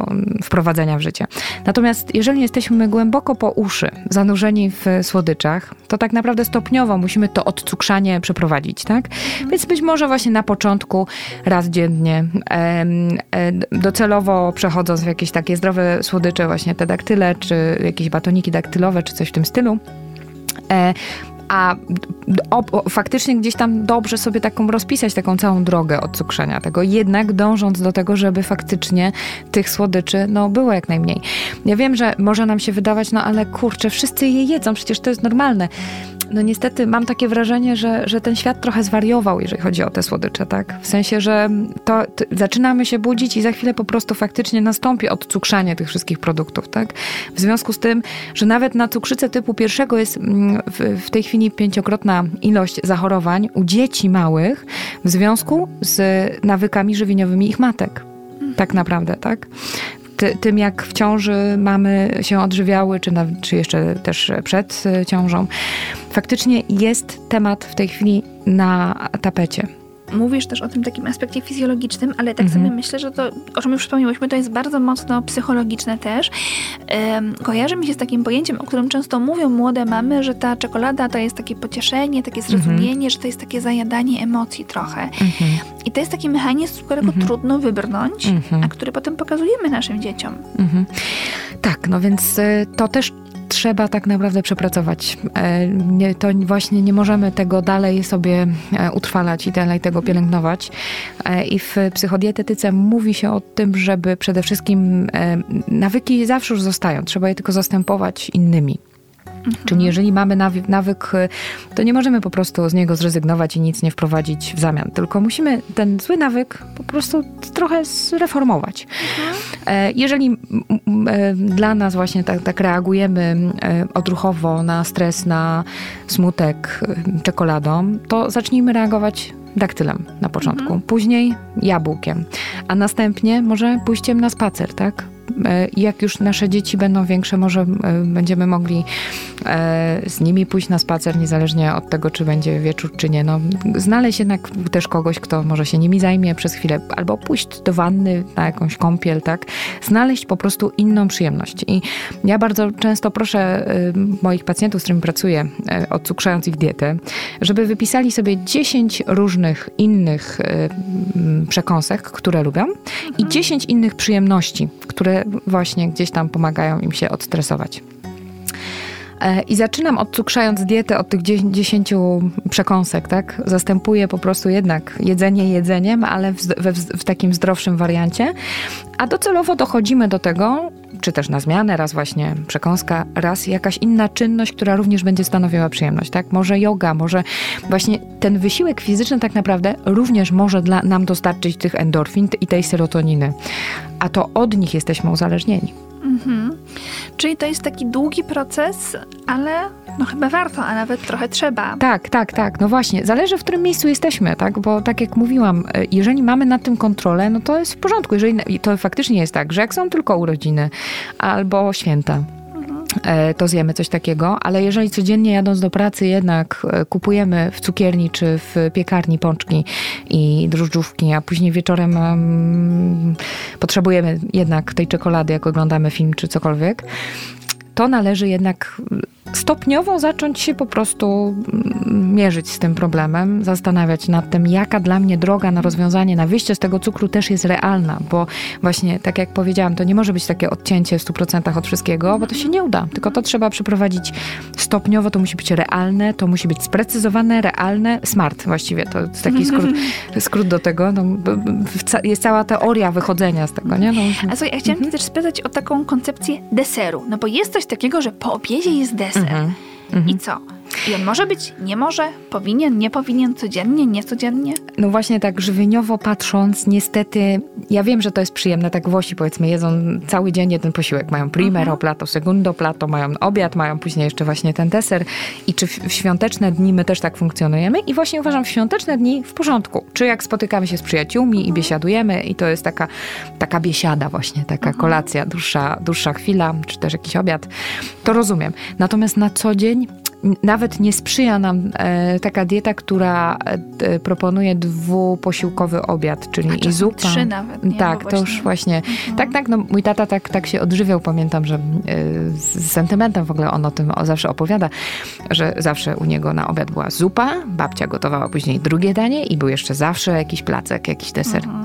wprowadzenia w życie. Natomiast jeżeli jesteśmy głęboko po uszy, zanurzeni w słodyczach, to tak naprawdę stopniowo musimy to odcukrzanie przeprowadzić, tak? Więc być może właśnie na początku raz dziennie, e, docelowo przechodząc w jakieś takie zdrowe słodycze, właśnie te daktyle, czy jakieś batoniki daktylowe, czy coś w tym stylu, e, a o, o, faktycznie gdzieś tam dobrze sobie taką rozpisać taką całą drogę cukrzenia tego, jednak dążąc do tego, żeby faktycznie tych słodyczy no, było jak najmniej. Ja wiem, że może nam się wydawać, no ale kurczę, wszyscy je jedzą, przecież to jest normalne no niestety mam takie wrażenie, że, że ten świat trochę zwariował, jeżeli chodzi o te słodycze, tak? W sensie, że to, to zaczynamy się budzić i za chwilę po prostu faktycznie nastąpi odcukrzanie tych wszystkich produktów, tak? W związku z tym, że nawet na cukrzycę typu pierwszego jest mm, w, w tej chwili pięciokrotna ilość zachorowań u dzieci małych w związku z nawykami żywieniowymi ich matek. Tak naprawdę, tak? Ty, tym, jak w ciąży mamy się odżywiały, czy, na, czy jeszcze też przed y, ciążą. Faktycznie jest temat w tej chwili na tapecie mówisz też o tym takim aspekcie fizjologicznym, ale tak mhm. sobie myślę, że to, o czym już wspomniałyśmy, to jest bardzo mocno psychologiczne też. Um, kojarzy mi się z takim pojęciem, o którym często mówią młode mamy, że ta czekolada to jest takie pocieszenie, takie mhm. zrozumienie, mhm. że to jest takie zajadanie emocji trochę. Mhm. I to jest taki mechanizm, z którego mhm. trudno wybrnąć, a który potem pokazujemy naszym dzieciom. Tak, no więc y, to też trzeba tak naprawdę przepracować. E, nie, to właśnie nie możemy tego dalej sobie e, utrwalać i dalej tego pielęgnować. E, I w psychodietetyce mówi się o tym, żeby przede wszystkim nawyki zawsze już zostają, trzeba je tylko zastępować innymi. Mhm. Czyli jeżeli mamy nawyk, nawyk, to nie możemy po prostu z niego zrezygnować i nic nie wprowadzić w zamian, tylko musimy ten zły nawyk po prostu trochę zreformować. Mhm. E, jeżeli e, dla nas właśnie tak, tak reagujemy e, odruchowo na stres, na smutek czekoladą, to zacznijmy reagować daktylem na początku, mhm. później jabłkiem, a następnie może pójściem na spacer, tak? E, jak już nasze dzieci będą większe, może e, będziemy mogli e, z nimi pójść na spacer, niezależnie od tego, czy będzie wieczór, czy nie. No, znaleźć jednak też kogoś, kto może się nimi zajmie przez chwilę, albo pójść do wanny na jakąś kąpiel, tak? Znaleźć po prostu inną przyjemność. I ja bardzo często proszę moich pacjentów, z którymi pracuję, odsukrzając ich dietę, żeby wypisali sobie 10 różnych innych przekąsek, które lubią i 10 innych przyjemności, które właśnie gdzieś tam pomagają im się odstresować. E, I zaczynam odcukrzając dietę od tych 10 przekąsek, tak? Zastępuję po prostu jednak jedzenie jedzeniem, ale w, w, w, takim zdrowszym wariancie. A docelowo dochodzimy do tego, czy też na zmianę, raz właśnie przekąska, raz jakaś inna czynność, która również będzie stanowiła przyjemność, tak? Może yoga, może właśnie ten wysiłek fizyczny tak naprawdę również może dla, nam dostarczyć tych endorfin i tej serotoniny. A to od nich jesteśmy uzależnieni. Mhm. Czyli to jest taki długi proces, ale no chyba warto, a nawet trochę trzeba. Tak, tak, tak. No właśnie, zależy w którym miejscu jesteśmy, tak? Bo tak jak mówiłam, e, jeżeli mamy nad tym kontrolę, no to jest w porządku. Jeżeli to faktycznie jest tak, że jak są tylko urodziny albo święta, to zjemy coś takiego, ale jeżeli codziennie jadąc do pracy jednak e, kupujemy w cukierni czy w piekarni pączki i drożdżówki, a później wieczorem um, potrzebujemy jednak tej czekolady, jak oglądamy film czy cokolwiek, to należy jednak stopniowo zacząć się po prostu mm, mierzyć z tym problemem, zastanawiać nad tym, jaka dla mnie droga na rozwiązanie, na wyjście z tego cukru też jest realna, bo właśnie, tak jak powiedziałam, to nie może być takie odcięcie w 100% od wszystkiego, bo to się nie uda, tylko to trzeba przeprowadzić stopniowo, to musi być realne, to musi być sprecyzowane, realne, smart właściwie, to jest taki skrót, [LAUGHS] skrót do tego, no, jest cała teoria wychodzenia z tego, nie? No. A słuchaj, ja chciałam mhm. też spytać o taką koncepcję deseru, no bo jest coś takiego, że po obiedzie jest deser, deser. Mhm. I co? I on może być, nie może, powinien, nie powinien, codziennie, niecodziennie? No właśnie tak żywieniowo patrząc, niestety, ja wiem, że to jest przyjemne, tak Włosi powiedzmy jedzą cały dzień jeden posiłek. Mają primero mhm. plato, segundo plato, mają obiad, mają później jeszcze właśnie ten deser. I czy w, świąteczne dni my też tak funkcjonujemy? I właśnie uważam, w świąteczne dni w porządku. Czy jak spotykamy się z przyjaciółmi mhm. i biesiadujemy i to jest taka, taka biesiada właśnie, taka mhm. kolacja, dłuższa, dłuższa chwila, czy też jakiś obiad, to rozumiem. Natomiast na co dzień nawet nie sprzyja nam e, taka dieta, która e, proponuje dwuposiłkowy obiad, czyli A i zupa. Trzy nawet, nie? Tak, to już właśnie. Mhm. Tak, tak, no mój tata tak, tak się odżywiał, pamiętam, że e, z sentymentem w ogóle on o tym zawsze opowiada, że zawsze u niego na obiad była zupa, babcia gotowała później drugie danie i był jeszcze zawsze jakiś placek, jakiś deser. Mhm.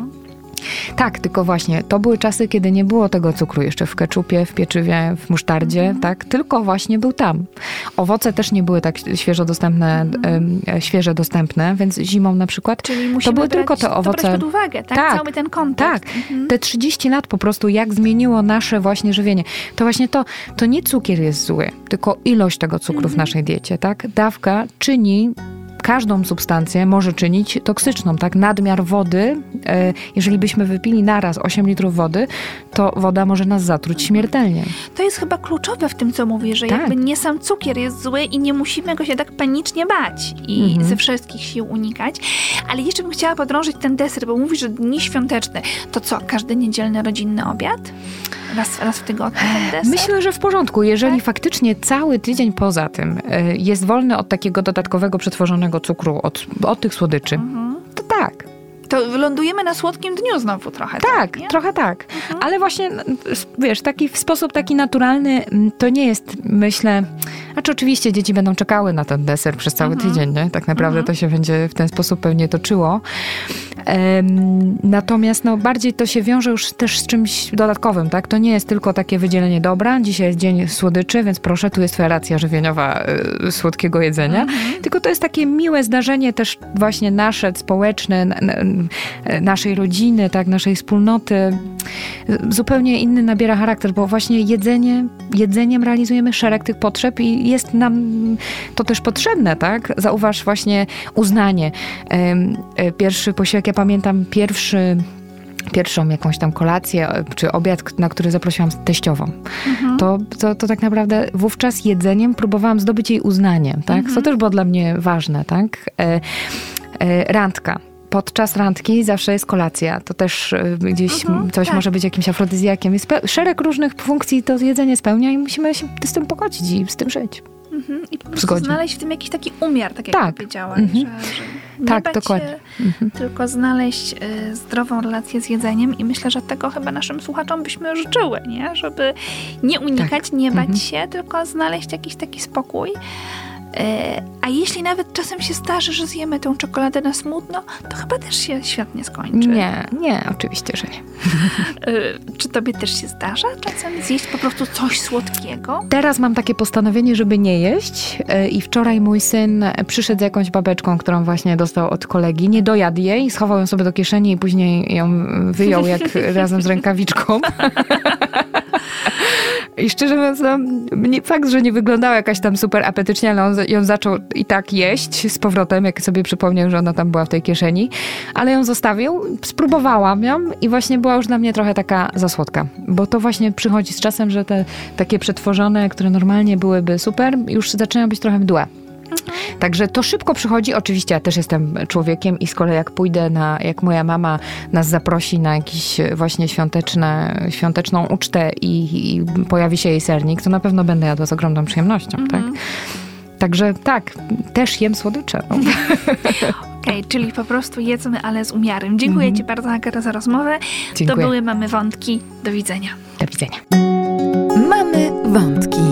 Tak, tylko właśnie to były czasy, kiedy nie było tego cukru jeszcze w keczupie, w pieczywie, w musztardzie, mm. tak? Tylko właśnie był tam. Owoce też nie były tak świeżo dostępne, mm. świeże dostępne, więc zimą na przykład Czyli to były tylko te owoce. To pod uwagę, tak? tak? Cały ten kontekst. Tak. Mhm. Te 30 lat po prostu jak zmieniło nasze właśnie żywienie. To właśnie to, to nie cukier jest zły, tylko ilość tego cukru w mhm. naszej diecie, tak? Dawka czyni każdą substancję może czynić toksyczną, tak? Nadmiar wody, e, jeżeli byśmy wypili naraz 8 litrów wody, to woda może nas zatruć śmiertelnie. To jest chyba kluczowe w tym, co mówisz, że tak. jakby nie sam cukier jest zły i nie musimy go się tak panicznie bać i mhm. ze wszystkich sił unikać. Ale jeszcze bym chciała podrążyć ten deser, bo mówisz, że dni świąteczne, to co, każdy niedzielny rodzinny obiad? raz, raz w tygodniu ten deser? Myślę, że w porządku. Jeżeli Tak? faktycznie cały tydzień poza tym e, jest wolny od takiego dodatkowego przetworzonego cukru, od, od tych słodyczy, Mhm. to tak. To wylądujemy na słodkim dniu znowu trochę. Tak, nie? trochę tak. Mhm. Ale właśnie, n- s- wiesz, taki w sposób taki naturalny, to nie jest, myślę, znaczy oczywiście dzieci będą czekały na ten deser przez cały Mhm. tydzień, nie? Tak naprawdę Mhm. to się będzie w ten sposób pewnie toczyło. Natomiast no, bardziej to się wiąże już też z czymś dodatkowym, tak? To nie jest tylko takie wydzielenie dobra, dzisiaj jest dzień słodyczy, więc proszę, tu jest twoja racja żywieniowa y, słodkiego jedzenia. Mhm. Tylko to jest takie miłe zdarzenie też właśnie nasze, społeczne, n- n- naszej rodziny, tak, naszej wspólnoty. Zupełnie inny nabiera charakter, bo właśnie jedzenie, jedzeniem realizujemy szereg tych potrzeb i jest nam to też potrzebne, tak? Zauważ właśnie uznanie. Em, e, Pierwszy posiłek, ja pamiętam pierwszy pierwszą jakąś tam kolację czy obiad, na który zaprosiłam teściową. Mhm. To, to, to tak naprawdę wówczas jedzeniem próbowałam zdobyć jej uznanie, tak? Mhm. To też było dla mnie ważne, tak? E, e, randka. Podczas randki zawsze jest kolacja. To też e, gdzieś Mhm, coś tak. może być jakimś afrodyzjakiem. Jest szereg różnych funkcji to jedzenie spełnia i musimy się z tym pogodzić i z tym żyć. Mhm. I po prostu znaleźć w tym jakiś taki umiar, tak jak Tak. powiedziałaś, Mhm. że, że nie Tak, bać dokładnie. się, Mhm. tylko znaleźć y, zdrową relację z jedzeniem i myślę, że tego chyba naszym słuchaczom byśmy życzyły, nie? Żeby nie unikać, nie bać Mhm. się, tylko znaleźć jakiś taki spokój. Y, a jeśli nawet czasem się zdarzy, że zjemy tą czekoladę na smutno, to chyba też się świat nie skończy. Nie, nie, oczywiście, że nie. Y, czy tobie też się zdarza czasem zjeść po prostu coś słodkiego? Teraz mam takie postanowienie, żeby nie jeść e, i wczoraj mój syn przyszedł z jakąś babeczką, którą właśnie dostał od kolegi, nie dojadł jej, schował ją sobie do kieszeni i później ją wyjął jak [LAUGHS] razem z rękawiczką. [LAUGHS] I szczerze mówiąc, no, nie, fakt, że nie wyglądała jakaś tam super apetycznie, ale on ją zaczął i tak jeść z powrotem, jak sobie przypomniał, że ona tam była w tej kieszeni, ale ją zostawił, spróbowałam ją i właśnie była już dla mnie trochę taka za słodka, bo to właśnie przychodzi z czasem, że te takie przetworzone, które normalnie byłyby super, już zaczynają być trochę mdłe. Także to szybko przychodzi. Oczywiście ja też jestem człowiekiem i z kolei jak pójdę na, jak moja mama nas zaprosi na jakieś właśnie świąteczne, świąteczną ucztę i, i pojawi się jej sernik, to na pewno będę jadła z ogromną przyjemnością, tak? Mhm. Także tak, też jem słodycze. No. [LAUGHS] Okej, czyli po prostu jedzmy, ale z umiarem. Dziękuję Ci bardzo, Agata, za rozmowę. To Dziękuję. były Mamy Wątki. Do widzenia. Do widzenia. Mamy wątki.